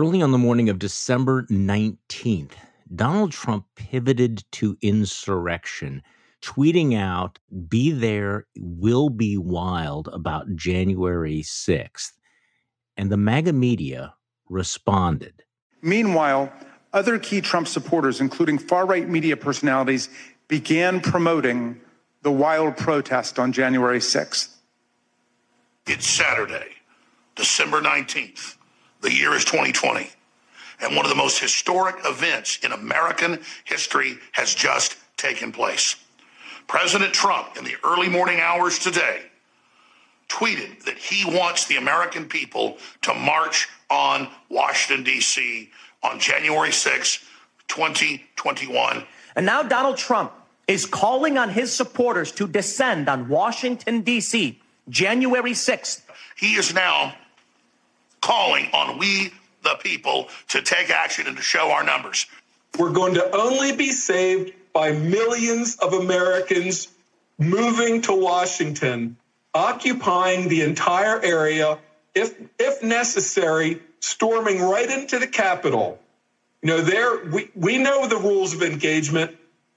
Early on the morning of December 19th, Donald Trump pivoted to insurrection, tweeting out, Be there, will be wild about January 6th. And the MAGA media responded. Meanwhile, other key Trump supporters, including far right media personalities, began promoting the wild protest on January 6th. It's Saturday, December 19th. The year is 2020. And one of the most historic events in American history has just taken place. President Trump, in the early morning hours today, tweeted that he wants the American people to march on Washington, D.C. on January 6, 2021. And now Donald Trump is calling on his supporters to descend on Washington, D.C. January 6th. He is now calling on we, the people, to take action and to show our numbers. We're going to only be saved by millions of Americans moving to Washington, occupying the entire area, if if necessary, storming right into the Capitol. You know, there we, we know the rules of engagement.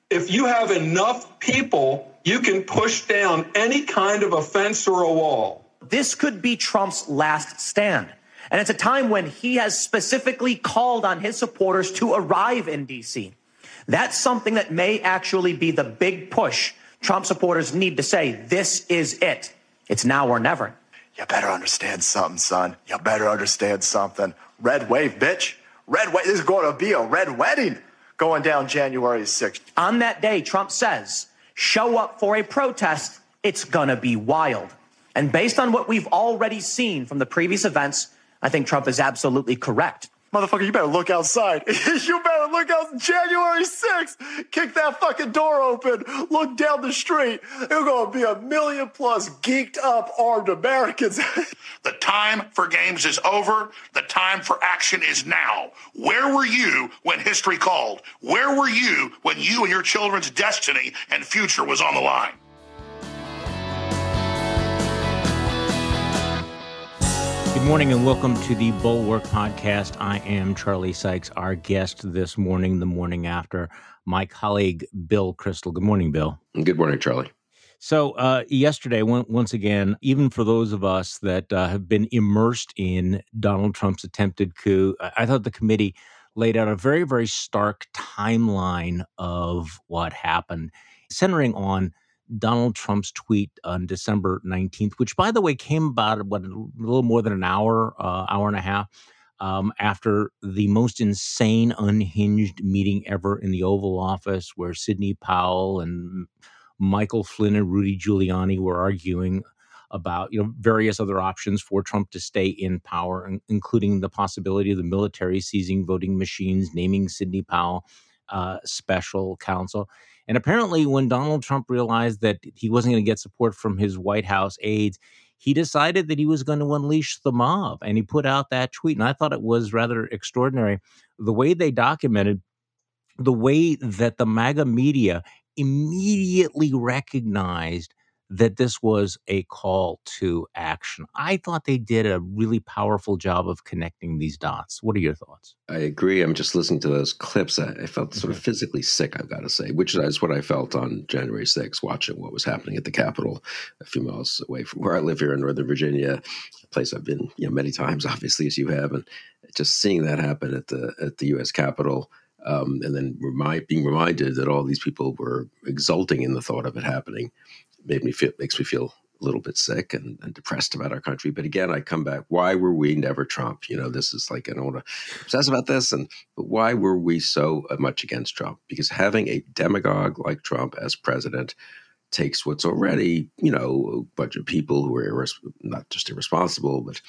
If you have enough people, you can push down any kind of a fence or a wall. This could be Trump's last stand. And it's a time when he has specifically called on his supporters to arrive in D.C. That's something that may actually be the big push Trump supporters need to say, this is it. It's now or never. You better understand something, son. You better understand something. Red wave, bitch. Red wave. This is going to be a red wedding going down January 6th. On that day, Trump says, show up for a protest. It's going to be wild. And based on what we've already seen from the previous events, I think Trump is absolutely correct. Motherfucker, you better look outside. you better look out January 6th. Kick that fucking door open. Look down the street. There's going to be a million plus geeked up armed Americans. the time for games is over. The time for action is now. Where were you when history called? Where were you when you and your children's destiny and future was on the line? Good morning and welcome to the Bulwark Podcast. I am Charlie Sykes, our guest this morning, the morning after, my colleague Bill Kristol. Good morning, Bill. Good morning, Charlie. So, uh, yesterday, once again, even for those of us that uh, have been immersed in Donald Trump's attempted coup, I thought the committee laid out a very, very stark timeline of what happened, centering on Donald Trump's tweet on December 19th, which, by the way, came about what a little more than an hour, uh, hour and a half um, after the most insane, unhinged meeting ever in the Oval Office, where Sidney Powell and Michael Flynn and Rudy Giuliani were arguing about you know various other options for Trump to stay in power, including the possibility of the military seizing voting machines, naming Sidney Powell uh, special counsel. And apparently, when Donald Trump realized that he wasn't going to get support from his White House aides, he decided that he was going to unleash the mob and he put out that tweet. And I thought it was rather extraordinary the way they documented the way that the MAGA media immediately recognized that this was a call to action. I thought they did a really powerful job of connecting these dots. What are your thoughts? I agree. I'm just listening to those clips. I, felt sort of mm-hmm. physically sick, I've got to say, which is what I felt on January 6th, watching what was happening at the Capitol, a few miles away from where I live here in Northern Virginia, a place I've been you know, many times, obviously, as you have. And just seeing that happen at the, at the U.S. Capitol. Um, and then remind, being reminded that all these people were exulting in the thought of it happening made me feel makes me feel a little bit sick and, and, depressed about our country. But again, I come back. Why were we never Trump? You know, this is like I don't want to obsess about this, and but why were we so much against Trump? Because having a demagogue like Trump as president takes what's already, you know, a bunch of people who are irres- not just irresponsible, but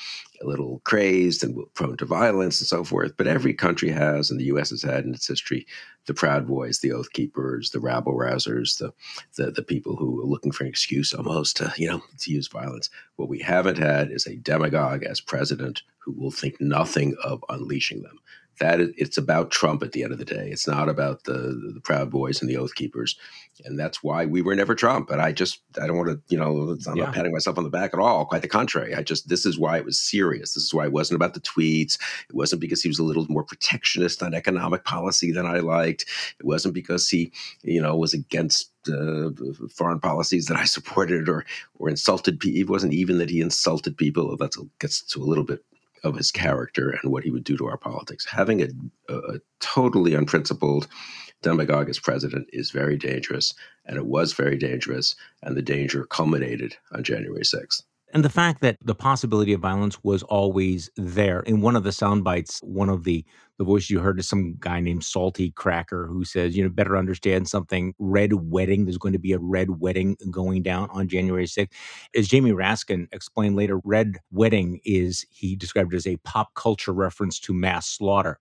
a little crazed and prone to violence and so forth. But every country has, and the U.S. has had in its history, the Proud Boys, the Oath Keepers, the rabble rousers, the, the the people who are looking for an excuse almost to, you know, to use violence. What we haven't had is a demagogue as president who will think nothing of unleashing them. That it's about Trump at the end of the day. It's not about the the Proud Boys and the Oath Keepers, and that's why we were never Trump. And I just I don't want to you know I'm yeah. not patting myself on the back at all. Quite the contrary. I just this is why it was serious. This is why it wasn't about the tweets. It wasn't because he was a little more protectionist on economic policy than I liked. It wasn't because he you know was against uh, foreign policies that I supported or or insulted people. It wasn't even that he insulted people. That gets to a little bit of his character and what he would do to our politics. Having a, a totally unprincipled demagogue as president is very dangerous, and it was very dangerous, and the danger culminated on January 6th. And the fact that the possibility of violence was always there. In one of the sound bites, one of the the voice you heard is some guy named Salty Cracker who says, you know, better understand something. Red wedding. There's going to be a red wedding going down on January 6th. As Jamie Raskin explained later, red wedding is he described it as a pop culture reference to mass slaughter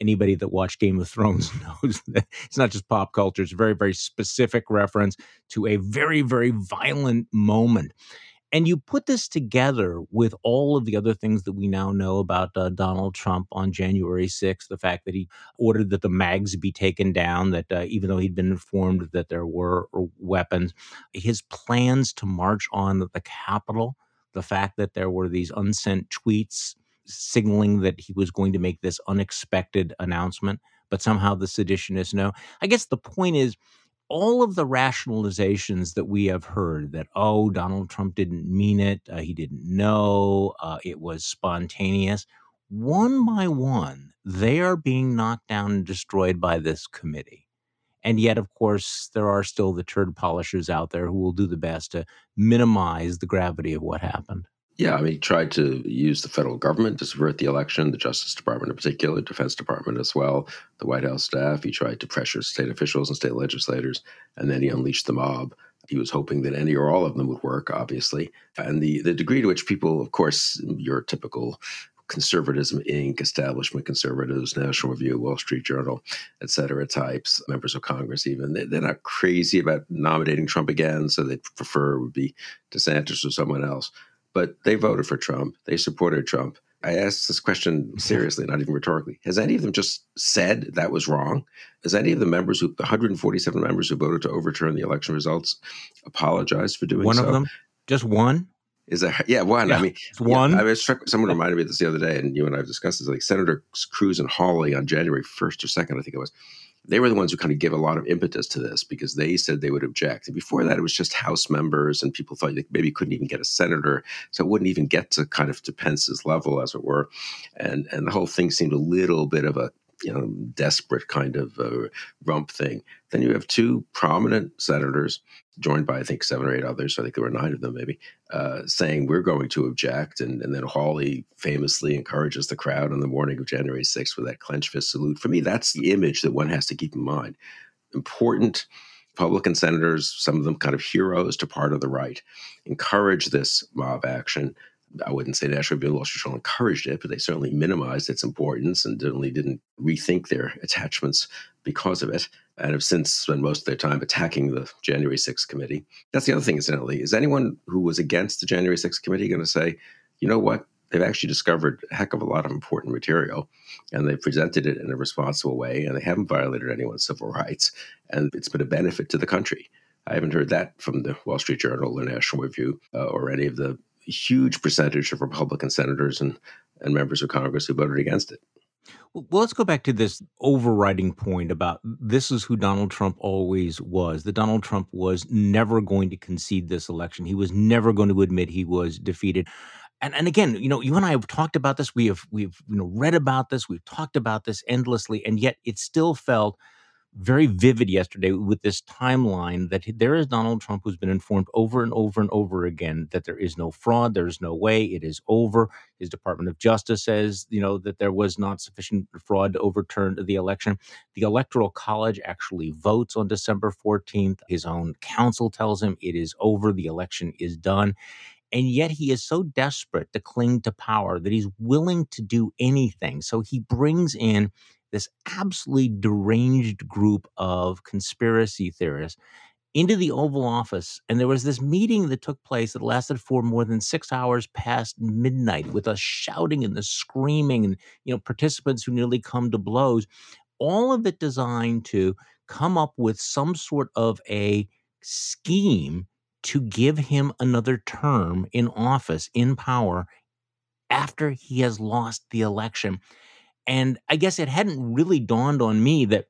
anybody that watched Game of Thrones knows that it's not just pop culture, it's a very, very specific reference to a very, very violent moment. And you put this together with all of the other things that we now know about uh, Donald Trump on January 6th, the fact that he ordered that the mags be taken down, that uh, even though he'd been informed that there were uh, weapons, his plans to march on the Capitol, the fact that there were these unsent tweets signaling that he was going to make this unexpected announcement, but somehow the seditionists know. I guess the point is, all of the rationalizations that we have heard that oh donald trump didn't mean it uh, he didn't know uh, it was spontaneous one by one they are being knocked down and destroyed by this committee. And yet of course there are still the turd polishers out there who will do the best to minimize the gravity of what happened yeah, I mean, he tried to use the federal government to subvert the election, the Justice Department in particular, Defense Department as well, the White House staff. He tried to pressure state officials and state legislators, and then he unleashed the mob. He was hoping that any or all of them would work, obviously. And the, the degree to which people, of course, your typical conservatism inc establishment conservatives national review wall street journal et cetera types members of congress even they're not crazy about nominating trump again so they prefer it would be desantis or someone else but they voted for Trump. They supported Trump. I asked this question seriously, not even rhetorically. Has any of them just said that was wrong? Has any of the members who, the 147 members who voted to overturn the election results, apologized for doing one so? One of them? Just one? Is that yeah one? Yeah, I mean, one. Yeah, I was struck. Someone reminded me of this the other day, and you and I have discussed this. Like Senator Cruz and Hawley on January first or second, I think it was they were the ones who kind of give a lot of impetus to this because they said they would object. And before that, it was just House members, and people thought they maybe couldn't even get a senator, so it wouldn't even get to kind of to Pence's level, as it were. And and the whole thing seemed a little bit of a you know desperate kind of uh, rump thing. Then you have two prominent senators joined by I think seven or eight others. I think there were nine of them maybe uh, saying we're going to object, and, and then Hawley famously encourages the crowd on the morning of January 6th with that clenched fist salute. For me, that's the image that one has to keep in mind. Important Republican senators, some of them kind of heroes to part of the right, encourage this mob action I wouldn't say National Review Wall Street Journal encouraged it, but they certainly minimized its importance and certainly didn't rethink their attachments because of it, and have since spent most of their time attacking the January 6th committee. That's the other thing, incidentally. Is anyone who was against the January 6th committee going to say, you know what? They've actually discovered a heck of a lot of important material and they've presented it in a responsible way and they haven't violated anyone's civil rights and it's been a benefit to the country. I haven't heard that from the Wall Street Journal or National Review uh, or any of the huge percentage of Republican senators and, and members of Congress who voted against it. Well, let's go back to this overriding point about this is who Donald Trump always was. That Donald Trump was never going to concede this election. He was never going to admit he was defeated. And and again, you know, you and I have talked about this. We have we've you know read about this. We've talked about this endlessly, and yet it still felt very vivid yesterday with this timeline that there is Donald Trump who's been informed over and over and over again that there is no fraud, there is no way, it is over. His Department of Justice says, you know, that there was not sufficient fraud to overturn the election. The Electoral College actually votes on December 14th. His own counsel tells him it is over, the election is done. And yet he is so desperate to cling to power that he's willing to do anything. So he brings in this absolutely deranged group of conspiracy theorists into the Oval Office, and there was this meeting that took place that lasted for more than six hours past midnight, with us shouting and the screaming, and you know participants who nearly come to blows. All of it designed to come up with some sort of a scheme to give him another term in office, in power, after he has lost the election. And I guess it hadn't really dawned on me that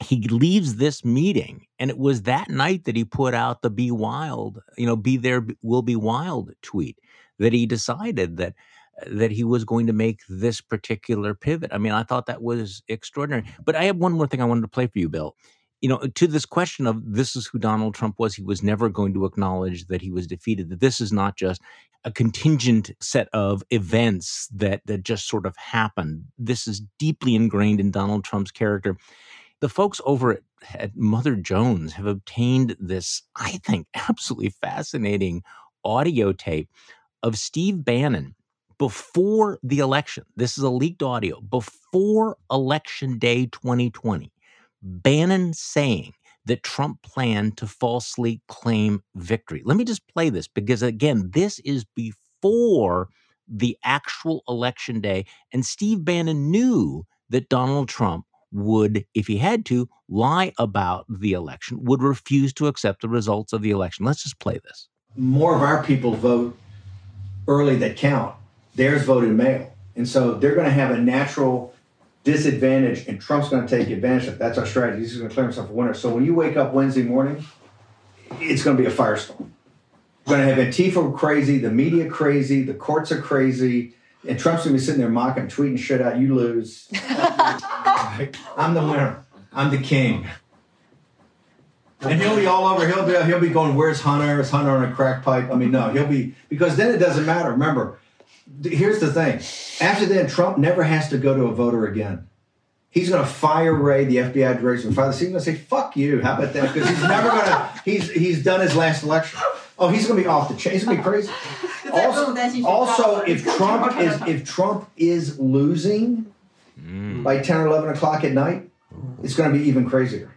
he leaves this meeting and it was that night that he put out the be wild you know be there will be wild tweet that he decided that uh, that he was going to make this particular pivot. I mean i thought that was extraordinary. But i have one more thing i wanted to play for you bill you know to this question of this is who donald trump was he was never going to acknowledge that he was defeated that this is not just a contingent set of events that that just sort of happened this is deeply ingrained in donald trump's character the folks over at, at Mother Jones have obtained this, I think, absolutely fascinating audio tape of Steve Bannon before the election. This is a leaked audio before election day 2020. Bannon saying that Trump planned to falsely claim victory. Let me just play this because, again, this is before the actual election day. And Steve Bannon knew that Donald Trump would, if he had to, lie about the election, would refuse to accept the results of the election. Let's just play this. More of our people vote early that count. Theirs voted mail. And so they're going to have a natural disadvantage, and Trump's going to take advantage of it. That's our strategy. He's going to declare himself a winner. So when you wake up Wednesday morning, it's going to be a firestorm. You're going to have Antifa crazy, the media crazy, the courts are crazy, and Trump's going to be sitting there mocking, tweeting shit out. You lose. I'm the winner. I'm the king. And he'll be all over. He'll be he'll be going. Where's Hunter? Is Hunter on a crack pipe? I mean, no. He'll be because then it doesn't matter. Remember, here's the thing. After then, Trump never has to go to a voter again. He's going to fire Wray, the FBI director, and fire the He's going to say, "Fuck you." How about that? Because he's never going to. He's he's done his last election. Oh, he's going to be off the chain. He's going to be crazy. Also, also, if Trump is if Trump is losing mm. by ten or eleven o'clock at night, it's going to be even crazier.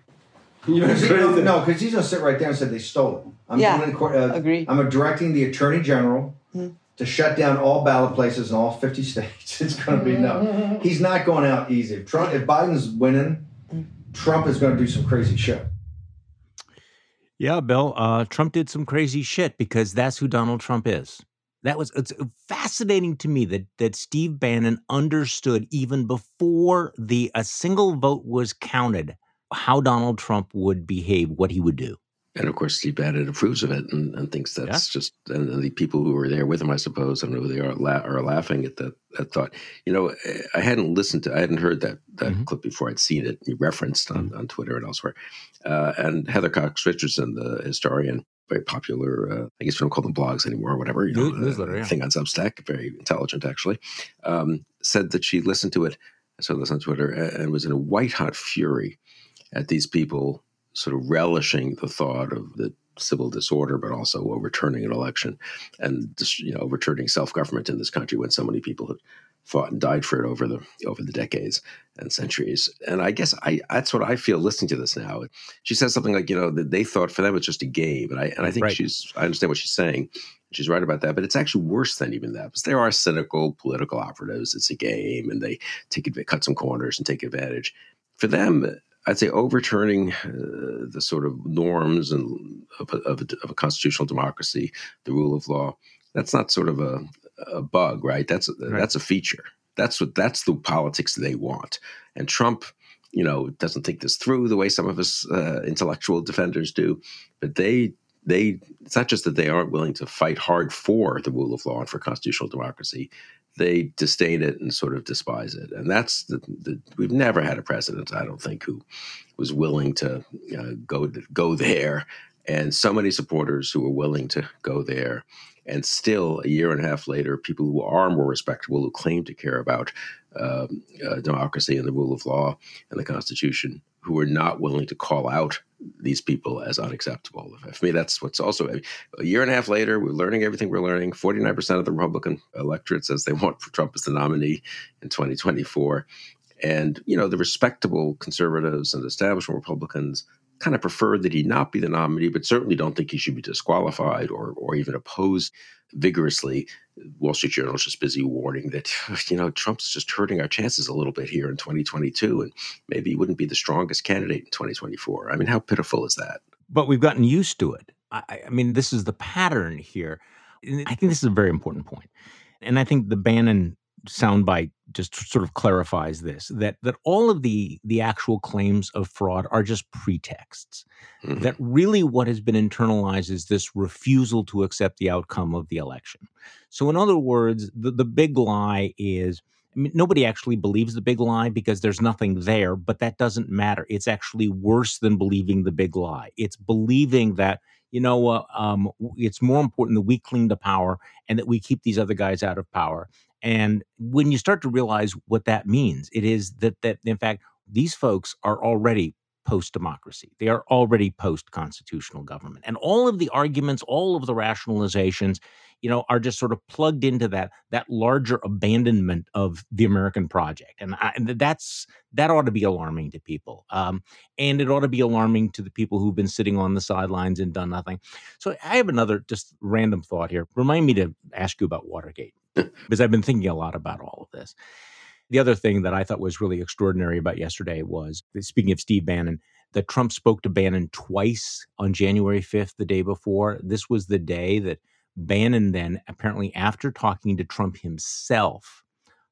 Even crazy. No, because he's going to sit right there and say they stole it. I'm yeah, doing court, uh, agree. I'm directing the attorney general mm. To shut down all ballot places in all 50 states. It's going to be no. He's not going out easy. If Trump, if Biden's winning, Trump is going to do some crazy shit. Yeah, Bill. Uh, Trump did some crazy shit because that's who Donald Trump is. That was it's fascinating to me that that Steve Bannon understood even before the a single vote was counted how Donald Trump would behave, what he would do. And of course, Steve Bannon approves of it and, and thinks that's yeah. just, and the people who were there with him, I suppose, I don't know who they are, la- are laughing at that, that thought. You know, I hadn't listened to, I hadn't heard that that mm-hmm. clip before. I'd seen it referenced on, on Twitter and elsewhere. Uh, and Heather Cox Richardson, the historian, very popular, uh, I guess we don't call them blogs anymore or whatever, you know, Newsletter, uh, yeah. thing on Substack, very intelligent actually, um, said that she listened to it, I saw this on Twitter, and was in a white hot fury at these people sort of relishing the thought of the civil disorder, but also overturning an election and you know overturning self government in this country when so many people had fought and died for it over the over the decades and centuries. And I guess I that's what I feel listening to this now. She says something like, you know, that they thought for them it's just a game, and I and I think right. she's I understand what she's saying. She's right about that, but it's actually worse than even that because there are cynical political operatives. It's a game, and they take cut some corners and take advantage. For them, I'd say overturning uh, the sort of norms and of a, of, a, of a, constitutional democracy, the rule of law. That's not sort of a, a bug, right? That's a, right. that's a feature. That's what that's the politics they want. And Trump, you know, doesn't think this through the way some of us uh, intellectual defenders do. But they they it's not just that they aren't willing to fight hard for the rule of law and for constitutional democracy they disdain it and sort of despise it. And that's the, the we've never had a president, I don't think, who was willing to uh, go go there, and so many supporters who were willing to go there. And still, a year and a half later, people who are more respectable, who claim to care about um, uh, democracy and the rule of law and the Constitution, who are not willing to call out these people as unacceptable. For me, that's what's also a year and a half later, we're learning everything we're learning. 49% of the Republican electorate says they want Trump as the nominee in 2024. And, you know, the respectable conservatives and establishment Republicans kind of prefer that he not be the nominee, but certainly don't think he should be disqualified or or even opposed vigorously. Wall Street Journal is just busy warning that you know Trump's just hurting our chances a little bit here in 2022, and maybe he wouldn't be the strongest candidate in 2024. I mean, how pitiful is that? But we've gotten used to it. I, I mean, this is the pattern here. I think this is a very important point, and I think the Bannon soundbite just sort of clarifies this that that all of the the actual claims of fraud are just pretexts mm-hmm. that really what has been internalized is this refusal to accept the outcome of the election so in other words the, the big lie is I mean, nobody actually believes the big lie because there's nothing there, but that doesn't matter. It's actually worse than believing the big lie. It's believing that you know, uh, um, it's more important that we cling to power and that we keep these other guys out of power. And when you start to realize what that means, it is that that in fact these folks are already post democracy. They are already post constitutional government. And all of the arguments, all of the rationalizations, you know, are just sort of plugged into that that larger abandonment of the American project. And, I, and that's that ought to be alarming to people. Um, and it ought to be alarming to the people who've been sitting on the sidelines and done nothing. So I have another just random thought here. Remind me to ask you about Watergate because I've been thinking a lot about all of this. The other thing that I thought was really extraordinary about yesterday was speaking of Steve Bannon, that Trump spoke to Bannon twice on January 5th, the day before. This was the day that Bannon then, apparently after talking to Trump himself,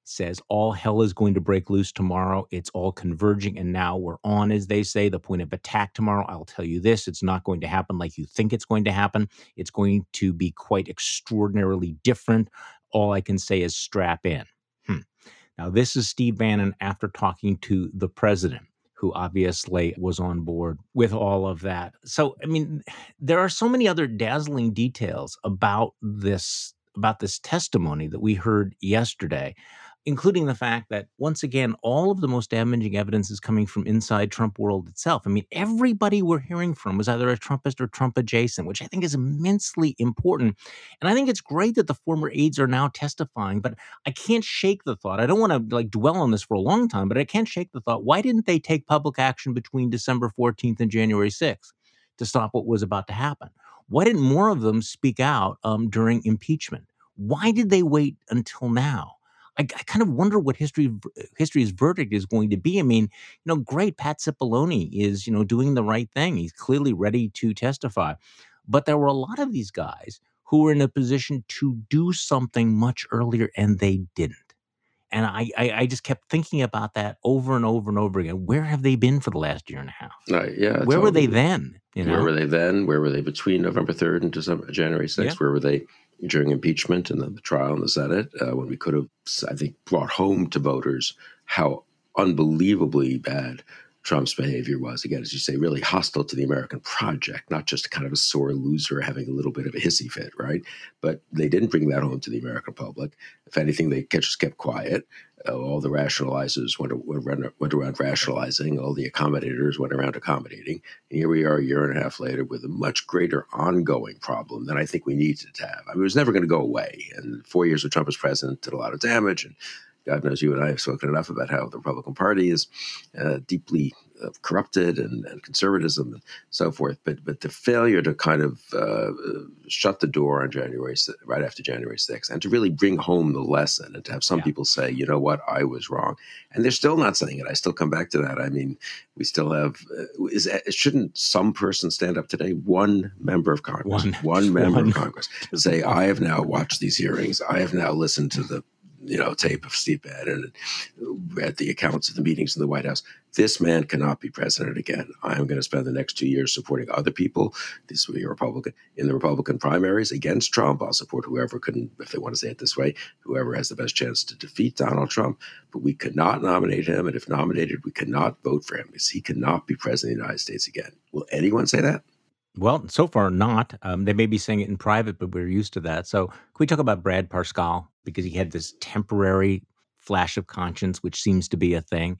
says all hell is going to break loose tomorrow. It's all converging. And now we're on, as they say, the point of attack tomorrow. I'll tell you this it's not going to happen like you think it's going to happen. It's going to be quite extraordinarily different. All I can say is strap in. Hmm. Now, this is Steve Bannon after talking to the president who obviously was on board with all of that. So, I mean, there are so many other dazzling details about this about this testimony that we heard yesterday including the fact that once again all of the most damaging evidence is coming from inside trump world itself. I mean everybody we're hearing from was either a trumpist or trump adjacent which i think is immensely important. And i think it's great that the former aides are now testifying but i can't shake the thought. I don't want to like dwell on this for a long time but i can't shake the thought why didn't they take public action between december 14th and january 6th to stop what was about to happen? Why didn't more of them speak out um, during impeachment? Why did they wait until now I, I, kind of wonder what history history's verdict is going to be. I mean, you know, great Pat Cipollone is you know doing the right thing. He's clearly ready to testify, but there were a lot of these guys who were in a position to do something much earlier, and they didn't. And I, I, I just kept thinking about that over and over and over again. Where have they been for the last year and a half? Right. Yeah. Where were they then? You know? Where were they then? Where were they between November third and December, January sixth? Yeah. Where were they during impeachment and then the trial in the Senate, uh, when we could have, I think, brought home to voters how unbelievably bad Trump's behavior was. Again, as you say, really hostile to the American project, not just kind of a sore loser having a little bit of a hissy fit, right? But they didn't bring that home to the American public. If anything, they just kept quiet. Uh, all the rationalizers went, went, went around rationalizing, all the accommodators went around accommodating. And here we are a year and a half later with a much greater ongoing problem than I think we needed to have. I mean, it was never going to go away. And four years of Trump as president did a lot of damage. And God knows you and I have spoken enough about how the Republican Party is uh, deeply uh, corrupted and, and, conservatism and so forth. But but the failure to kind of uh, shut the door on January right after January 6th and to really bring home the lesson and to have some yeah. people say, you know what, I was wrong, and they're still not saying it. I still come back to that. I mean, we still have. Uh, is shouldn't some person stand up today? One member of Congress, one, one member one. of Congress, say, I have now watched these hearings. I have now listened to the you know, tape of Steve Bannon and read the accounts of the meetings in the White House. This man cannot be president again. I am going to spend the next two years supporting other people. This will be a Republican in the Republican primaries against Trump. I'll support whoever can, if they want to say it this way, whoever has the best chance to defeat Donald Trump. But we cannot nominate him, and if nominated, we cannot vote for him because he cannot be president of the United States again. Will anyone say that? Well, so far not. Um, they may be saying it in private, but we're used to that. So, can we talk about Brad Parscale because he had this temporary flash of conscience, which seems to be a thing.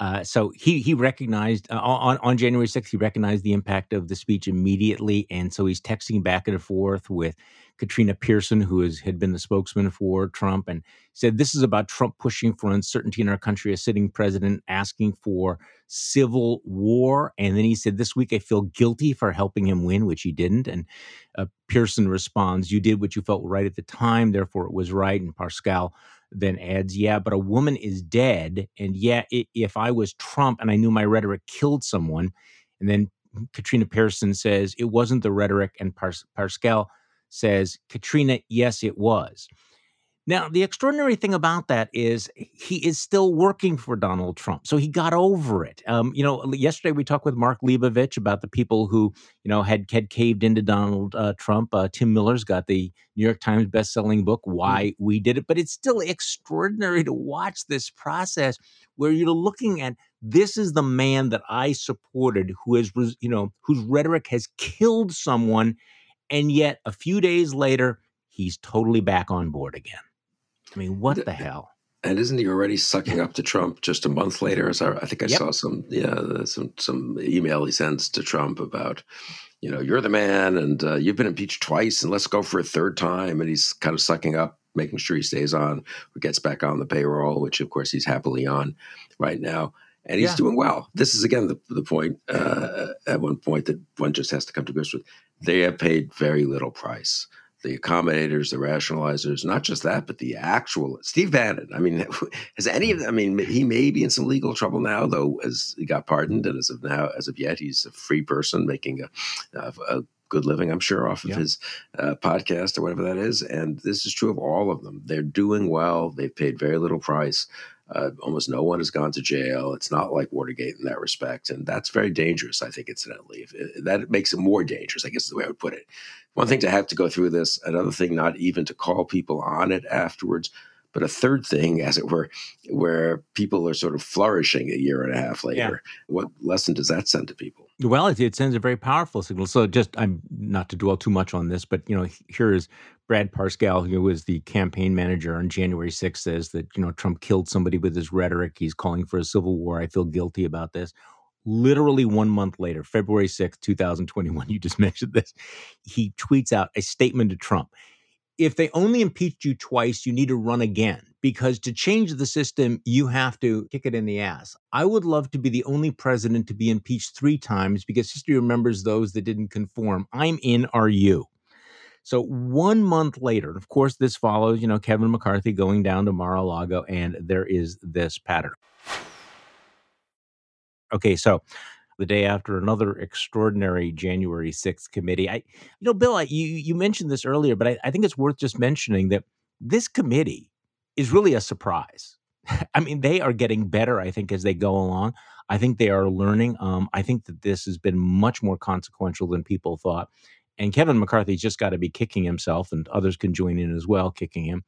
Uh, so he he recognized uh, on on January 6th he recognized the impact of the speech immediately, and so he's texting back and forth with Katrina Pearson, who is, had been the spokesman for Trump, and said this is about Trump pushing for uncertainty in our country, a sitting president asking for civil war, and then he said this week I feel guilty for helping him win, which he didn't, and uh, Pearson responds, "You did what you felt right at the time, therefore it was right," and Parscale then adds, Yeah, but a woman is dead. And yeah, if I was Trump and I knew my rhetoric killed someone, and then Katrina Pearson says, It wasn't the rhetoric. And Pars- Parscale says, Katrina, yes, it was. Now, the extraordinary thing about that is he is still working for Donald Trump. So he got over it. Um, you know, yesterday we talked with Mark Leibovich about the people who, you know, had, had caved into Donald uh, Trump. Uh, Tim Miller's got the New York Times best-selling book, mm. Why We Did It. But it's still extraordinary to watch this process where you're looking at this is the man that I supported who has, you know, whose rhetoric has killed someone. And yet a few days later, he's totally back on board again. I mean, what the hell? And isn't he already sucking up to Trump just a month later? As I, I think I yep. saw some, yeah, some some email he sends to Trump about, you know, you're the man, and uh, you've been impeached twice, and let's go for a third time. And he's kind of sucking up, making sure he stays on or gets back on the payroll, which of course he's happily on right now and he's yeah. doing well. This is again the, the point uh, at one point that one just has to come to grips with. They have paid very little price the accommodators, the rationalizers, not just that, but the actual Steve Bannon. I mean, has any of them, I mean, he may be in some legal trouble now, though, as he got pardoned. And as of now, as of yet, he's a free person making a, a, a good living, I'm sure, off of yeah. his uh, podcast or whatever that is. And this is true of all of them. They're doing well. They've paid very little price. Uh, almost no one has gone to jail. It's not like Watergate in that respect, and that's very dangerous. I think, incidentally, if, that makes it more dangerous. I guess is the way I would put it. One thing to have to go through this, another thing not even to call people on it afterwards, but a third thing, as it were, where people are sort of flourishing a year and a half later. Yeah. What lesson does that send to people? Well, it, it, sends a very powerful signal. So, just I'm not to dwell too much on this, but you know, here is Brad Parscale, who was the campaign manager on January 6th, says that you know Trump killed somebody with his rhetoric. He's calling for a civil war. I feel guilty about this. Literally one month later, February 6th, 2021, you just mentioned this. He tweets out a statement to Trump if they only impeached you twice, you need to run again because to change the system, you have to kick it in the ass. I would love to be the only president to be impeached three times because history remembers those that didn't conform. I'm in, are you? So one month later, of course, this follows, you know, Kevin McCarthy going down to Mar-a-Lago, and there is this pattern. Okay, so the day after another extraordinary January 6th committee. I, you know, Bill, I, you, you mentioned this earlier, but I, I think it's worth just mentioning that this committee is really a surprise. I mean, they are getting better, I think, as they go along. I think they are learning. Um, I think that this has been much more consequential than people thought. And Kevin McCarthy's just got to be kicking himself, and others can join in as well, kicking him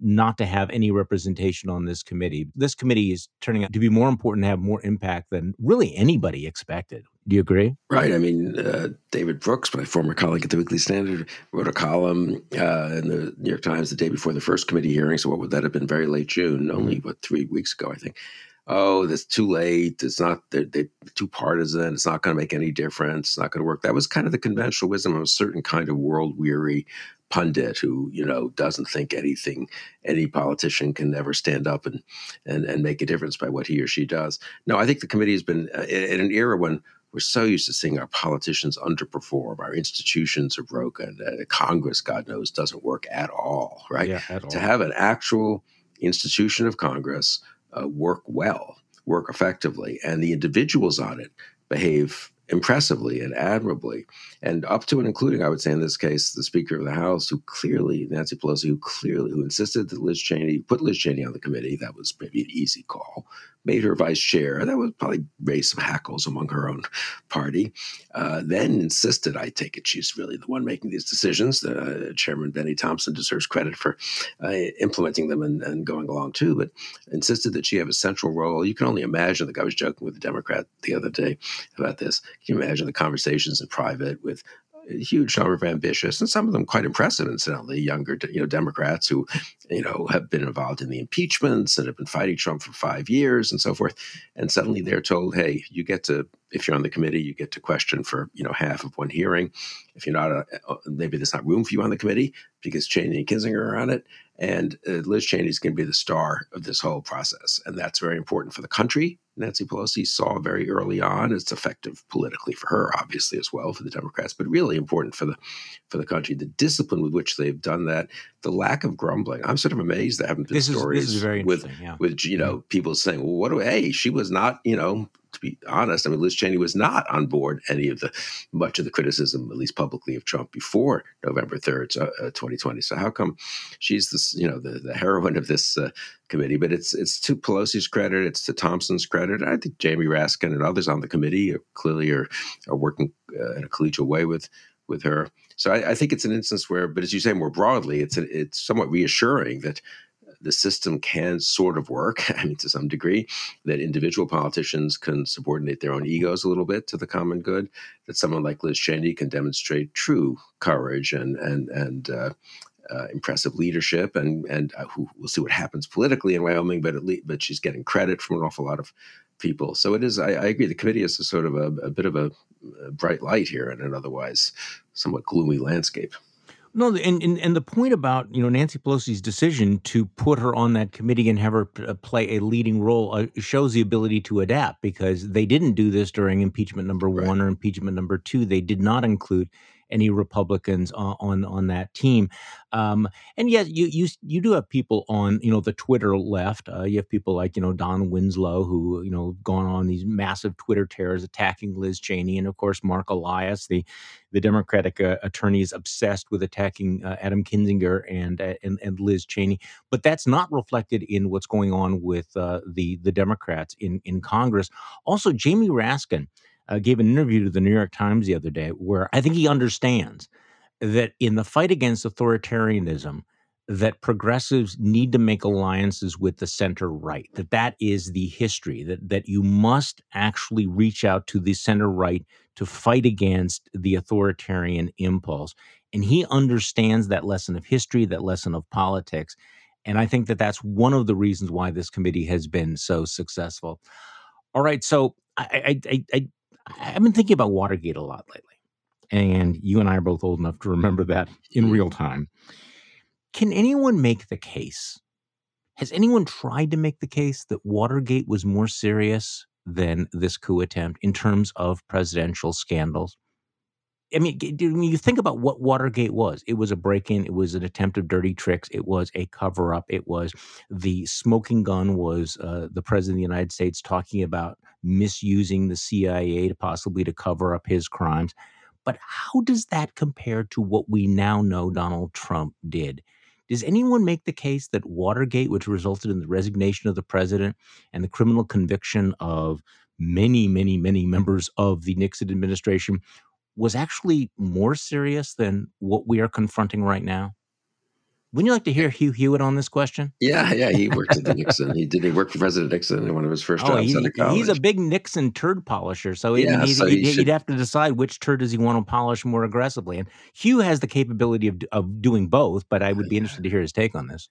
not to have any representation on this committee. This committee is turning out to be more important to have more impact than really anybody expected. Do you agree? Right. I mean, uh, David Brooks, my former colleague at the Weekly Standard, wrote a column uh, in the New York Times the day before the first committee hearing. So, what would that have been? Very late June, only mm-hmm. what three weeks ago, I think. Oh, that's too late. It's not. They're, they're too partisan. It's not going to make any difference. It's not going to work. That was kind of the conventional wisdom of a certain kind of world weary pundit who you know doesn't think anything any politician can ever stand up and and and make a difference by what he or she does. No, I think the committee has been uh, in an era when we're so used to seeing our politicians underperform, our institutions are broken, uh, Congress, God knows, doesn't work at all. Right? Yeah, at all. To have an actual institution of Congress uh, work well, work effectively, and the individuals on it behave impressively and admirably, and up to and including, I would say in this case, the Speaker of the House, who clearly, Nancy Pelosi, who clearly, who insisted that Liz Cheney, put Liz Cheney on the committee, that was maybe an easy call, made her vice chair. That would probably raise some hackles among her own party. Uh, then insisted, I take it, she's really the one making these decisions. Uh, Chairman Benny Thompson deserves credit for uh, implementing them and, and, going along too, but insisted that she have a central role. You can only imagine, like I was joking with a Democrat the other day about this. Can you imagine the conversations in private with huge number of ambitious and some of them quite impressive, incidentally, younger you know Democrats who you know have been involved in the impeachments and have been fighting Trump for five years and so forth. And suddenly they're told, hey, you get to if you're on the committee, you get to question for you know half of one hearing. If you're not, uh, maybe there's not room for you on the committee because Cheney and Kinzinger are on it, and uh, Liz Cheney is going to be the star of this whole process, and that's very important for the country. Nancy Pelosi saw very early on. It's effective politically for her, obviously as well for the Democrats, but really important for the for the country. The discipline with which they've done that, the lack of grumbling. I'm sort of amazed there haven't been this stories is, is with yeah. with you know people saying, "Well, what do? Hey, she was not you know to be honest, I mean, Liz Cheney was not on board any of the much of the criticism, at least publicly, of Trump before November third, uh, 2020. So how come she's this, you know, the, the heroine of this uh, committee? But it's it's to Pelosi's credit, it's to Thompson's credit. I think Jamie Raskin and others on the committee are clearly are are working uh, in a collegial way with with her. So I, I, think it's an instance where, but as you say more broadly, it's a, it's somewhat reassuring that the system can sort of work, I mean, to some degree, that individual politicians can subordinate their own egos a little bit to the common good, that someone like Liz Cheney can demonstrate true courage and, and, and, uh, uh, impressive leadership, and and uh, who, we'll see what happens politically in Wyoming. But at least, but she's getting credit from an awful lot of people. So it is. I, I agree. The committee is a sort of a, a bit of a, a bright light here in an otherwise somewhat gloomy landscape. No, and, and and the point about you know Nancy Pelosi's decision to put her on that committee and have her uh, play a leading role uh, shows the ability to adapt because they didn't do this during impeachment number right. one or impeachment number two. They did not include any Republicans on on, on that team. Um, and yet, you you you do have people on you know the Twitter left. Uh, you have people like you know Don Winslow who you know gone on these massive Twitter terrors attacking Liz Cheney, and of course Mark Elias, the the Democratic uh, attorney, is obsessed with attacking uh, Adam Kinzinger and, uh, and and Liz Cheney. But that's not reflected in what's going on with uh, the the Democrats in in Congress. Also, Jamie Raskin uh, gave an interview to the New York Times the other day where I think he understands that in the fight against authoritarianism, that progressives need to make alliances with the center right that that is the history that that you must actually reach out to the center right to fight against the authoritarian impulse. And he understands that lesson of history that lesson of politics. And i think that that's one of the reasons why this committee has been so successful. All right so i i i, I've been thinking about Watergate a lot lately. And you and I are both old enough to remember that in mm-hmm. real time. Can anyone make the case? Has anyone tried to make the case that Watergate was more serious than this coup attempt in terms of presidential scandals? I mean, when you think about what Watergate was, it was a break in, it was an attempt of dirty tricks, it was a cover up, it was the smoking gun, was uh, the president of the United States talking about misusing the CIA to possibly to cover up his crimes. But how does that compare to what we now know Donald Trump did? Does anyone make the case that Watergate, which resulted in the resignation of the president and the criminal conviction of many, many, many members of the Nixon administration, was actually more serious than what we are confronting right now? Wouldn't you like to hear Hugh Hewitt on this question? Yeah, yeah, he worked at the Nixon. He did. He worked for President Nixon in one of his first oh, jobs he, He's a big Nixon turd polisher, so, yeah, he'd, so he'd, he would have to decide which turd does he want to polish more aggressively. And Hugh has the capability of of doing both, but I would be interested to hear his take on this.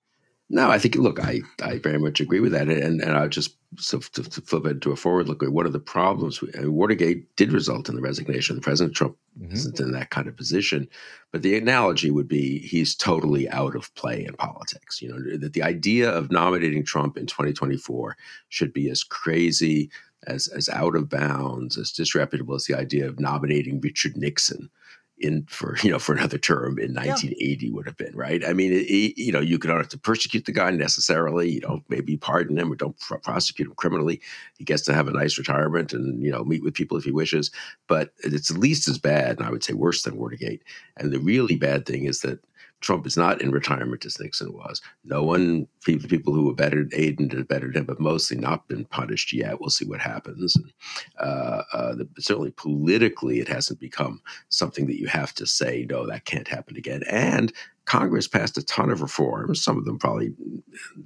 No, I think look, I, I very much agree with that, and and I'll just so to, to flip it to a forward look. At one of the problems, I mean, Watergate did result in the resignation. President Trump mm-hmm. isn't in that kind of position, but the analogy would be he's totally out of play in politics. You know that the idea of nominating Trump in 2024 should be as crazy as as out of bounds, as disreputable as the idea of nominating Richard Nixon in for you know for another term in 1980 yeah. would have been right. I mean, it, it, you know, you don't have to persecute the guy necessarily. You know, maybe pardon him or don't pr- prosecute him criminally. He gets to have a nice retirement and you know meet with people if he wishes. But it's at least as bad, and I would say worse than Watergate. And the really bad thing is that Trump is not in retirement as Nixon was. No one, people, people who abetted Aiden have bettered him, have mostly not been punished yet. We'll see what happens. And, uh, uh, the, certainly politically, it hasn't become something that you have to say, no, that can't happen again. And Congress passed a ton of reforms. Some of them probably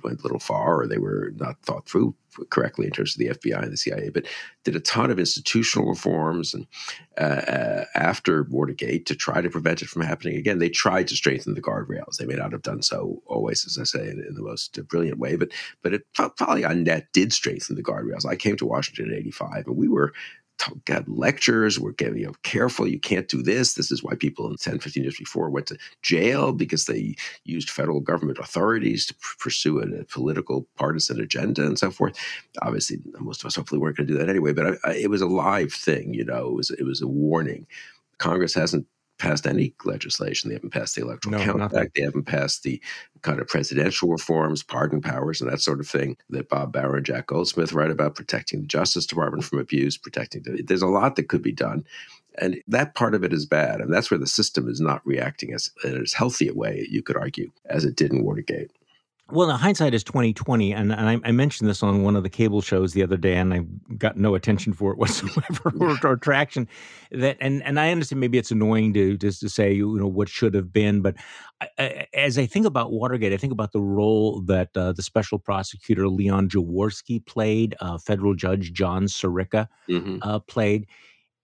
went a little far or they were not thought through correctly in terms of the FBI and the CIA, but did a ton of institutional reforms. And uh, uh, after Watergate, to try to prevent it from happening again, they tried to strengthen the guardrails. They may not have done so always, as I say, in, in the most brilliant way, but but it probably on net did strengthen the guardrails. I came to Washington in '85, and we were got lectures. We're getting you know, careful. You can't do this. This is why people in 10, 15 years before went to jail because they used federal government authorities to pursue a, a, political partisan agenda and so forth. Obviously, most of us hopefully weren't going to do that anyway. But I, I, it was a live thing. You know, it was it was a warning. Congress hasn't passed any legislation. They haven't passed the Electoral no, Count Act. They haven't passed the kind of presidential reforms, pardon powers, and that sort of thing that Bob Bauer and Jack Goldsmith write about, protecting the Justice Department from abuse, protecting the, there's a lot that could be done. And that part of it is bad. And that's where the system is not reacting as in as healthy a way, you could argue, as it did in Watergate. Well, now hindsight is twenty twenty, and, and I, I, mentioned this on one of the cable shows the other day, and I got no attention for it whatsoever or, or, traction. That and and I understand maybe it's annoying to just to say you know what should have been, but I, I, as I think about Watergate, I think about the role that uh, the special prosecutor Leon Jaworski played, uh, federal judge John Sirica mm-hmm. uh, played,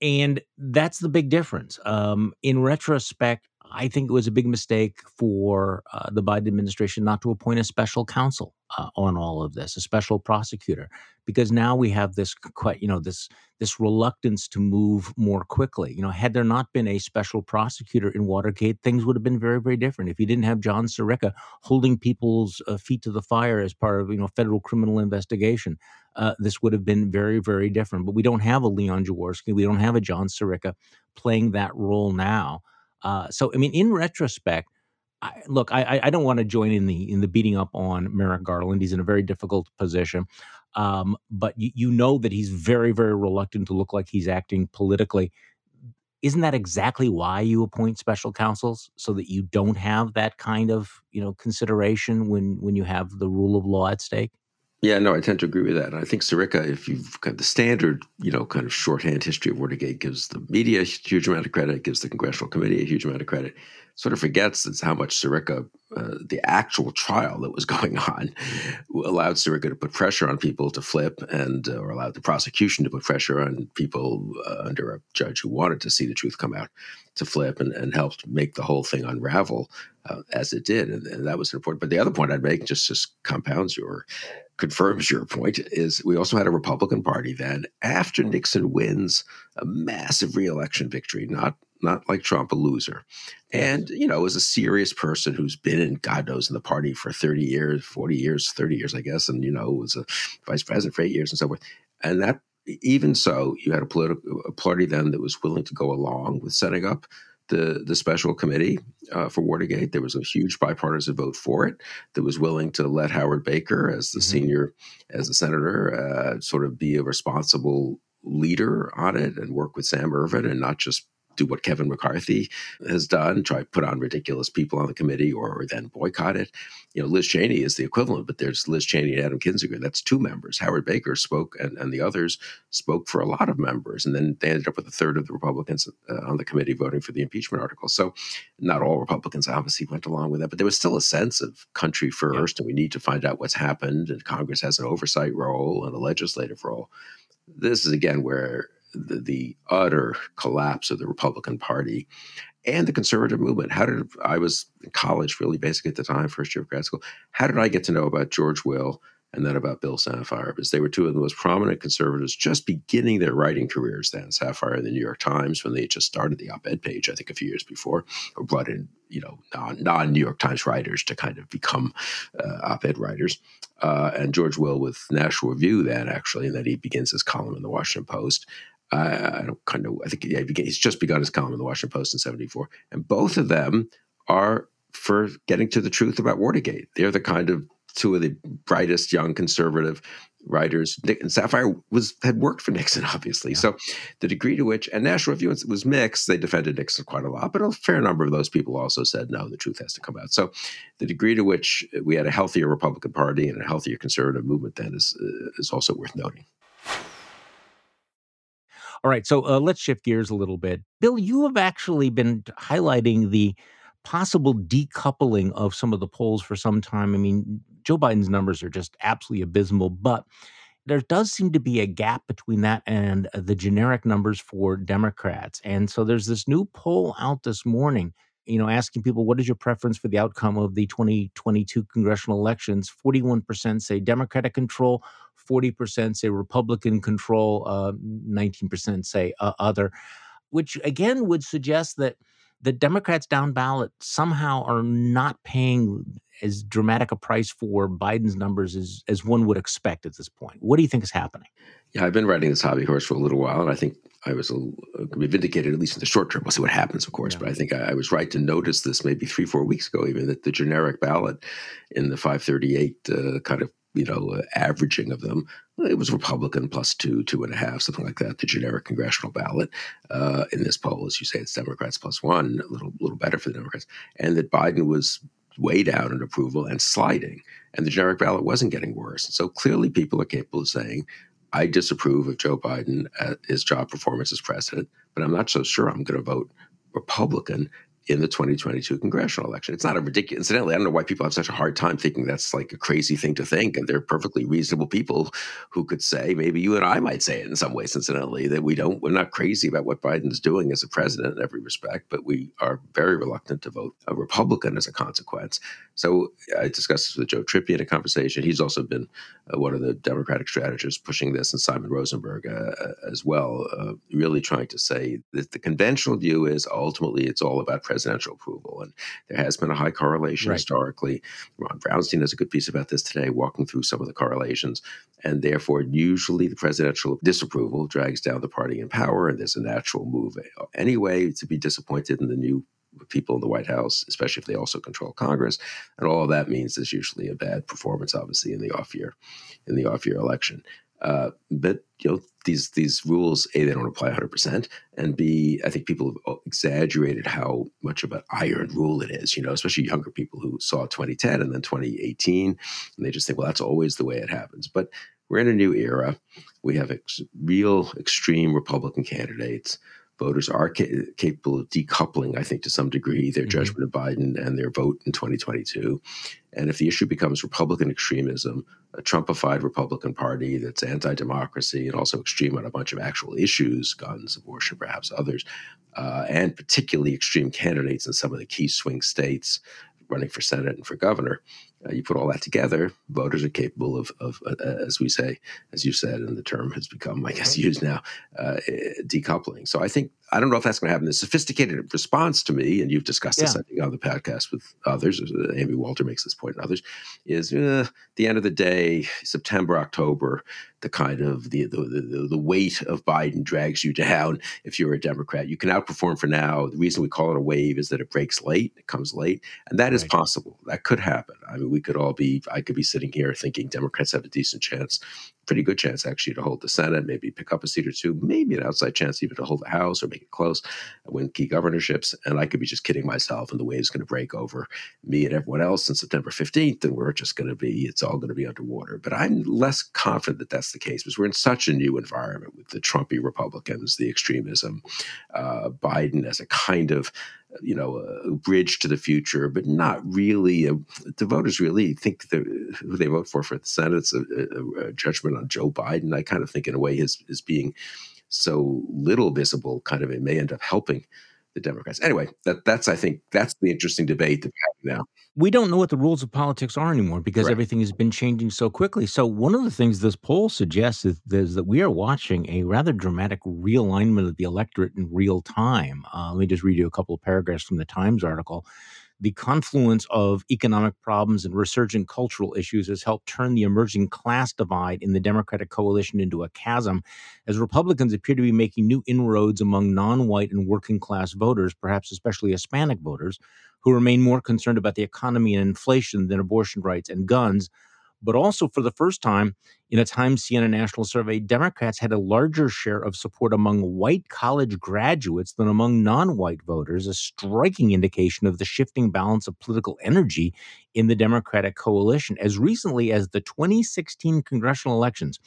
and that's the big difference. Um, in retrospect, I think it was a big mistake for uh, the Biden administration not to appoint a special counsel uh, on all of this, a special prosecutor, because now we have this quite, you know, this this reluctance to move more quickly. You know, had there not been a special prosecutor in Watergate, things would have been very, very different. If you didn't have John Sirica holding people's uh, feet to the fire as part of you know federal criminal investigation, uh, this would have been very, very different. But we don't have a Leon Jaworski, we don't have a John Sirica playing that role now. Uh, so, I mean, in retrospect, I, look, I, I don't want to join in the in the beating up on Merrick Garland. He's in a very difficult position, um, but you, you know that he's very very reluctant to look like he's acting politically. Isn't that exactly why you appoint special counsels so that you don't have that kind of you know consideration when when you have the rule of law at stake? Yeah, no, I tend to agree with that. And I think Sirica, if you've got the standard, you know, kind of shorthand history of Watergate, gives the media a huge amount of credit, gives the congressional committee a huge amount of credit, sort of forgets how much Sirica, uh, the actual trial that was going on, allowed Sirica to put pressure on people to flip, and uh, or allowed the prosecution to put pressure on people uh, under a judge who wanted to see the truth come out to flip, and, and helped make the whole thing unravel uh, as it did, and, and, that was important. But the other point I'd make, just just compounds your confirms your point is we also had a Republican Party then after Nixon wins a massive reelection victory, not not like Trump, a loser. And, you know, is a serious person who's been in, God knows, in the party for 30 years, 40 years, 30 years, I guess, and, you know, was a vice president for eight years and so forth. And that, even so, you had a political a party then that was willing to go along with setting up the the special committee uh, for Watergate. There was a huge bipartisan vote for it that was willing to let Howard Baker, as the mm-hmm. senior, as the senator, uh, sort of be a responsible leader on it and work with Sam Ervin and not just do what Kevin McCarthy has done, try to put on ridiculous people on the committee or, or, then boycott it. You know, Liz Cheney is the equivalent, but there's Liz Cheney and Adam Kinzinger. That's two members. Howard Baker spoke, and, and the others spoke for a lot of members. And then they ended up with a third of the Republicans uh, on the committee voting for the impeachment article. So not all Republicans obviously went along with that, but there was still a sense of country first, yeah. and we need to find out what's happened. And Congress has an oversight role and a legislative role. This is again where the, the utter collapse of the Republican Party and the conservative movement. How did I was in college, really basic at the time, first year of grad school. How did I get to know about George Will and then about Bill Safire? Because they were two of the most prominent conservatives just beginning their writing careers then. Safire in the New York Times when they just started the op-ed page, I think a few years before, or brought in you know non New York Times writers to kind of become uh, op-ed writers. Uh, and George Will with National Review then actually, and then he begins his column in the Washington Post. I don't kind of. I think yeah, he's just begun his column in the Washington Post in '74, and both of them are for getting to the truth about Watergate. They're the kind of two of the brightest young conservative writers. Nick and Safire was had worked for Nixon, obviously. Yeah. So the degree to which and National Review was mixed. They defended Nixon quite a lot, but a fair number of those people also said no, the truth has to come out. So the degree to which we had a healthier Republican Party and a healthier conservative movement then is uh, is also worth noting. All right, so uh, let's shift gears a little bit. Bill, you have actually been highlighting the possible decoupling of some of the polls for some time. I mean, Joe Biden's numbers are just absolutely abysmal, but there does seem to be a gap between that and the generic numbers for Democrats. And so there's this new poll out this morning, you know, asking people what is your preference for the outcome of the 2022 congressional elections? 41% say Democratic control, 40% say Republican control, uh, 19% say uh, other, which again would suggest that the Democrats down ballot somehow are not paying as dramatic a price for Biden's numbers as, as one would expect at this point. What do you think is happening? Yeah, I've been riding this hobby horse for a little while, and I think I was a, be vindicated at least in the short term. We'll see what happens, of course. Yeah. But I think I, I, was right to notice this maybe three, four weeks ago, even that the generic ballot in the 538 uh, kind of you know uh, averaging of them, it was Republican plus two, two and a half, something like that. The generic congressional ballot uh, in this poll, as you say, it's Democrats plus one, a little little better for the Democrats, and that Biden was way down in approval and sliding, and the generic ballot wasn't getting worse. So clearly, people are capable of saying, I disapprove of Joe Biden at his job performance as president, but I'm not so sure I'm going to vote Republican in the 2022 congressional election. It's not a ridiculous. Incidentally, I don't know why people have such a hard time thinking that's like a crazy thing to think. And they're perfectly reasonable people who could say, maybe you and I might say it in some ways, incidentally, that we don't, we're not crazy about what Biden's doing as a president in every respect, but we are very reluctant to vote a Republican as a consequence. So I discussed this with Joe Trippi in a conversation. He's also been uh, one of the Democratic strategists pushing this, and Simon Rosenberg uh, as well, uh, really trying to say that the conventional view is ultimately it's all about presidential approval. And there has been a high correlation right. historically. Ron Brownstein has a good piece about this today, walking through some of the correlations. And therefore, usually the presidential disapproval drags down the party in power, and there's a natural move anyway to be disappointed in the new people in the White House, especially if they also control Congress. And all of that means is usually a bad performance, obviously, in the off year, in the off year election. Uh, but you know these these rules, a they don't apply 100 percent, and b I think people have exaggerated how much of an iron rule it is. You know, especially younger people who saw 2010 and then 2018, and they just think, well, that's always the way it happens. But we're in a new era. We have ex- real extreme Republican candidates voters are ca- capable of decoupling, I think, to some degree, their mm-hmm. judgment of Biden and their vote in 2022. And if the issue becomes Republican extremism, a Trumpified Republican Party that's anti democracy and also extreme on a bunch of actual issues, guns, abortion, perhaps others, uh, and particularly extreme candidates in some of the key swing states running for Senate and for governor, uh, you put all that together, voters are capable of, of uh, as we say, as you said, and the term has become, I guess, used now, uh, decoupling. So I think I don't know if that's going to happen. The sophisticated response to me, and you've discussed this, I think, on the podcast with others. Uh, Amy Walter makes this point, and others, is uh, the end of the day, September, October, the kind of the, the the, the weight of Biden drags you down. If you're a Democrat, you can outperform for now. The reason we call it a wave is that it breaks late, it comes late, and that right. is possible. That could happen. I mean, we could all be. I could be sitting here thinking Democrats have a decent chance pretty good chance actually to hold the Senate, maybe pick up a seat or two, maybe an outside chance even to hold the House or make it close, win key governorships. And I could be just kidding myself, and the wave's going to break over me and everyone else on September 15th, and we're just going to be, it's all going to be underwater. But I'm less confident that that's the case because we're in such a new environment with the Trumpy Republicans, the extremism, uh, Biden as a kind of you know, a bridge to the future, but not really. A, the voters really think who they vote for for the Senate. It's a, a, a, judgment on Joe Biden. I kind of think, in a way, his, his being so little visible kind of it may end up helping the Democrats. Anyway, that that's I think that's the interesting debate that's happening now. We don't know what the rules of politics are anymore because right. everything has been changing so quickly. So one of the things this poll suggests is, is, that we are watching a rather dramatic realignment of the electorate in real time. Uh, let me just read you a couple of paragraphs from the Times article the confluence of economic problems and resurgent cultural issues has helped turn the emerging class divide in the Democratic coalition into a chasm, as Republicans appear to be making new inroads among non white and working class voters, perhaps especially Hispanic voters, who remain more concerned about the economy and inflation than abortion rights and guns, but also for the first time in a Times Siena national survey, Democrats had a larger share of support among white college graduates than among non white voters, a striking indication of the shifting balance of political energy in the Democratic coalition. As recently as the 2016 congressional elections,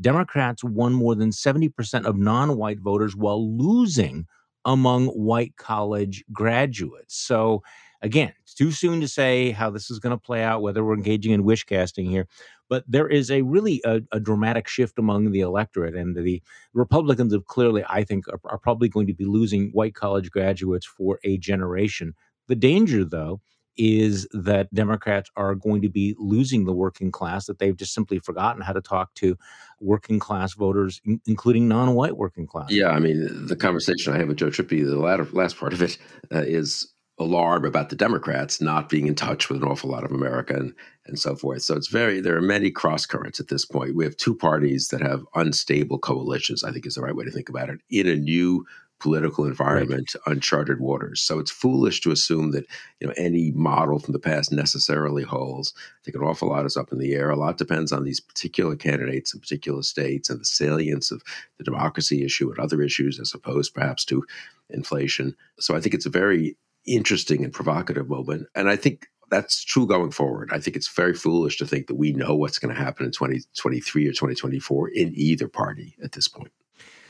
Democrats won more than 70% of non white voters while losing among white college graduates. So, Again, it's too soon to say how this is going to play out, whether we're engaging in wish casting here. But there is a really a, a dramatic shift among the electorate, and the Republicans have clearly, I think, are, are probably going to be losing white college graduates for a generation. The danger, though, is that Democrats are going to be losing the working class, that they've just simply forgotten how to talk to working class voters, in, including non white working class. Yeah, I mean, the conversation I had with Joe Trippi, the latter, last part of it, uh, is alarm about the Democrats not being in touch with an awful lot of America and, and so forth. So it's very, there are many cross currents at this point. We have two parties that have unstable coalitions, I think is the right way to think about it, in a new political environment, right. uncharted waters. So it's foolish to assume that you know any model from the past necessarily holds. I think an awful lot is up in the air. A lot depends on these particular candidates in particular states and the salience of the democracy issue and other issues, as opposed perhaps to inflation. So I think it's a very interesting and provocative moment, and I think that's true going forward. I think it's very foolish to think that we know what's going to happen in 2023 or 2024 in either party at this point.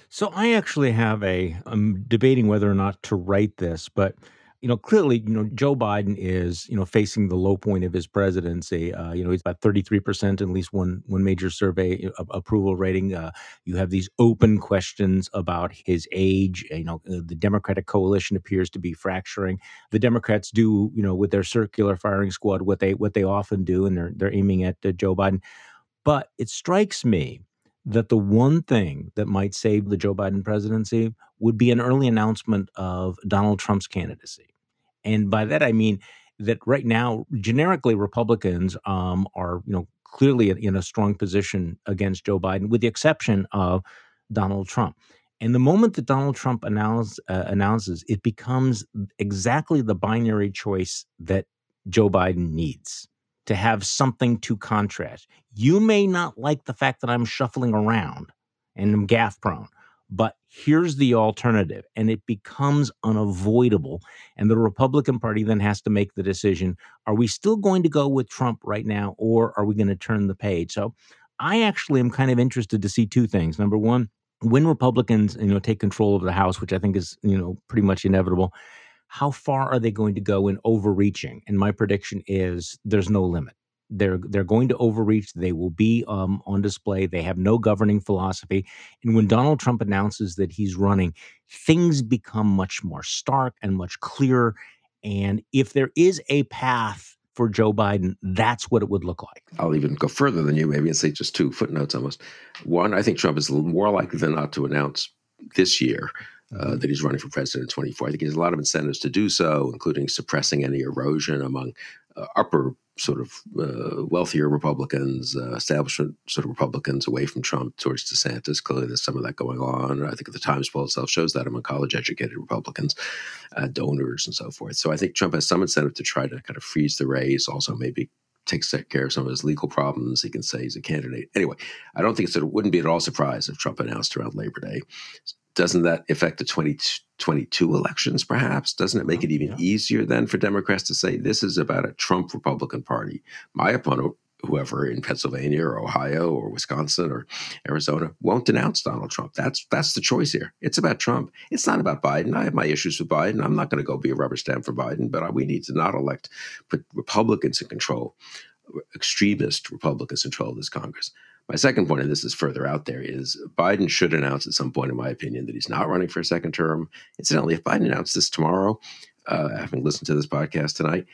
So I actually have a. I'm debating whether or not to write this, but you know, clearly, you know, Joe Biden is, you know, facing the low point of his presidency. Uh, you know, he's about 33% in at least one one major survey uh, approval rating. Uh, you have these open questions about his age. You know, uh, the Democratic coalition appears to be fracturing. The Democrats do, you know, with their circular firing squad, what they what they often do, and they're they're aiming at uh, Joe Biden. But it strikes me that the one thing that might save the Joe Biden presidency would be an early announcement of Donald Trump's candidacy. And by that I mean that right now, generically, Republicans um, are you know clearly in a strong position against Joe Biden, with the exception of Donald Trump. And the moment that Donald Trump announce, uh, announces, it becomes exactly the binary choice that Joe Biden needs to have something to contrast. You may not like the fact that I'm shuffling around and I'm gaffe prone, but here's the alternative. And it becomes unavoidable. And the Republican Party then has to make the decision are we still going to go with Trump right now, or are we going to turn the page? So I actually am kind of interested to see two things. Number one, when Republicans, you know, take control of the House, which I think is, you know, pretty much inevitable, how far are they going to go in overreaching? And my prediction is there's no limit. They're they're going to overreach. They will be um, on display. They have no governing philosophy. And when Donald Trump announces that he's running, things become much more stark and much clearer. And if there is a path for Joe Biden, that's what it would look like. I'll even go further than you, maybe, and say just two footnotes almost. One, I think Trump is more likely than not to announce this year uh, that he's running for president in 24. I think he has a lot of incentives to do so, including suppressing any erosion among uh, upper sort of uh, wealthier Republicans, uh, establishment sort of Republicans away from Trump towards DeSantis. Clearly, there's some of that going on. I think the Times poll itself shows that among college educated Republicans, uh, donors, and so forth. So I think Trump has some incentive to try to kind of freeze the race, also maybe takes care of some of his legal problems. He can say he's a candidate. Anyway, I don't think it wouldn't be at all surprised if Trump announced around Labor Day doesn't that affect the 2022 elections perhaps? Doesn't it make it oh, even yeah. easier then for democrats to say this is about a trump republican party. My opponent whoever in pennsylvania or ohio or wisconsin or arizona won't denounce donald trump. That's that's the choice here. It's about trump. It's not about biden. I have my issues with biden. I'm not going to go be a rubber stamp for biden but we need to not elect put republicans in control extremist republicans in control of this congress my second point, and this is further out there, is Biden should announce at some point, in my opinion, that he's not running for a second term. Incidentally, if Biden announced this tomorrow, uh, having listened to this podcast tonight,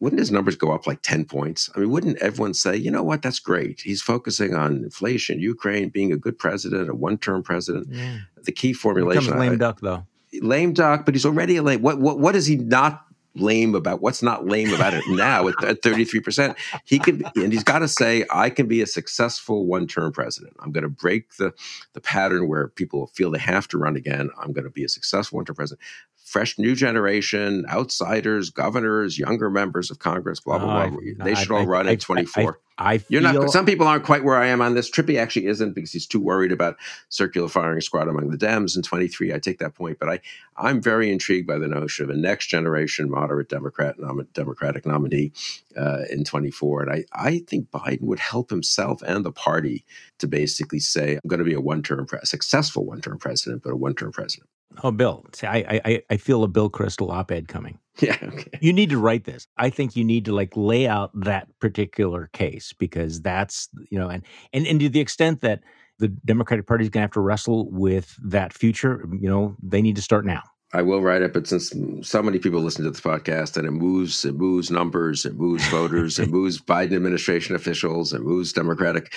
wouldn't his numbers go up like 10 points? I mean, wouldn't everyone say, you know what, that's great. He's focusing on inflation, Ukraine, being a good president, a one term president. Yeah. The key formulation. lame I, duck, though. Lame duck, but he's already a lame. What, what, what is he not lame about what's not lame about it now at, at 33%. He can and he's got to say, I can be a successful one-term president. I'm going to break the the pattern where people feel they have to run again. I'm going to be a successful one-term president fresh new generation, outsiders, governors, younger members of Congress, blah blah blah. they should I, all run I, at 24. I, You're not. Some people aren't quite where I am on this. Trippi actually isn't because he's too worried about circular firing squad among the Dems in 23. I take that point, but I I'm very intrigued by the notion of a next generation moderate Democrat nom- Democratic nominee uh, in 24, and I I think Biden would help himself and the party to basically say I'm going to be a one term, pre- successful one term president, but a one term president. Oh, Bill. See, I, I, I feel a Bill Kristol op ed coming. Yeah. Okay. You need to write this. I think you need to like lay out that particular case because that's you know, and and and to the extent that the Democratic Party is going to have to wrestle with that future, you know, they need to start now. I will write it, but since so many people listen to this podcast and it moves, it moves numbers, it moves voters, it moves Biden administration officials, it moves Democratic,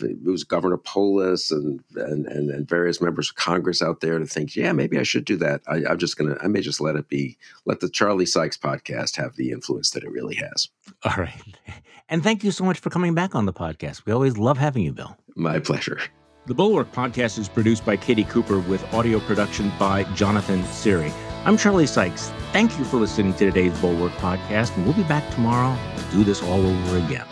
it moves Governor Polis and, and and and various members of Congress out there to think, yeah, maybe I should do that. I, I'm just gonna, I may just let it be, let the Charlie Sykes podcast have the influence that it really has. All right, and thank you so much for coming back on the podcast. We always love having you, Bill. My pleasure. The Bulwark podcast is produced by Katie Cooper with audio production by Jonathan Siri. I'm Charlie Sykes. Thank you for listening to today's Bulwark podcast, and we'll be back tomorrow to do this all over again.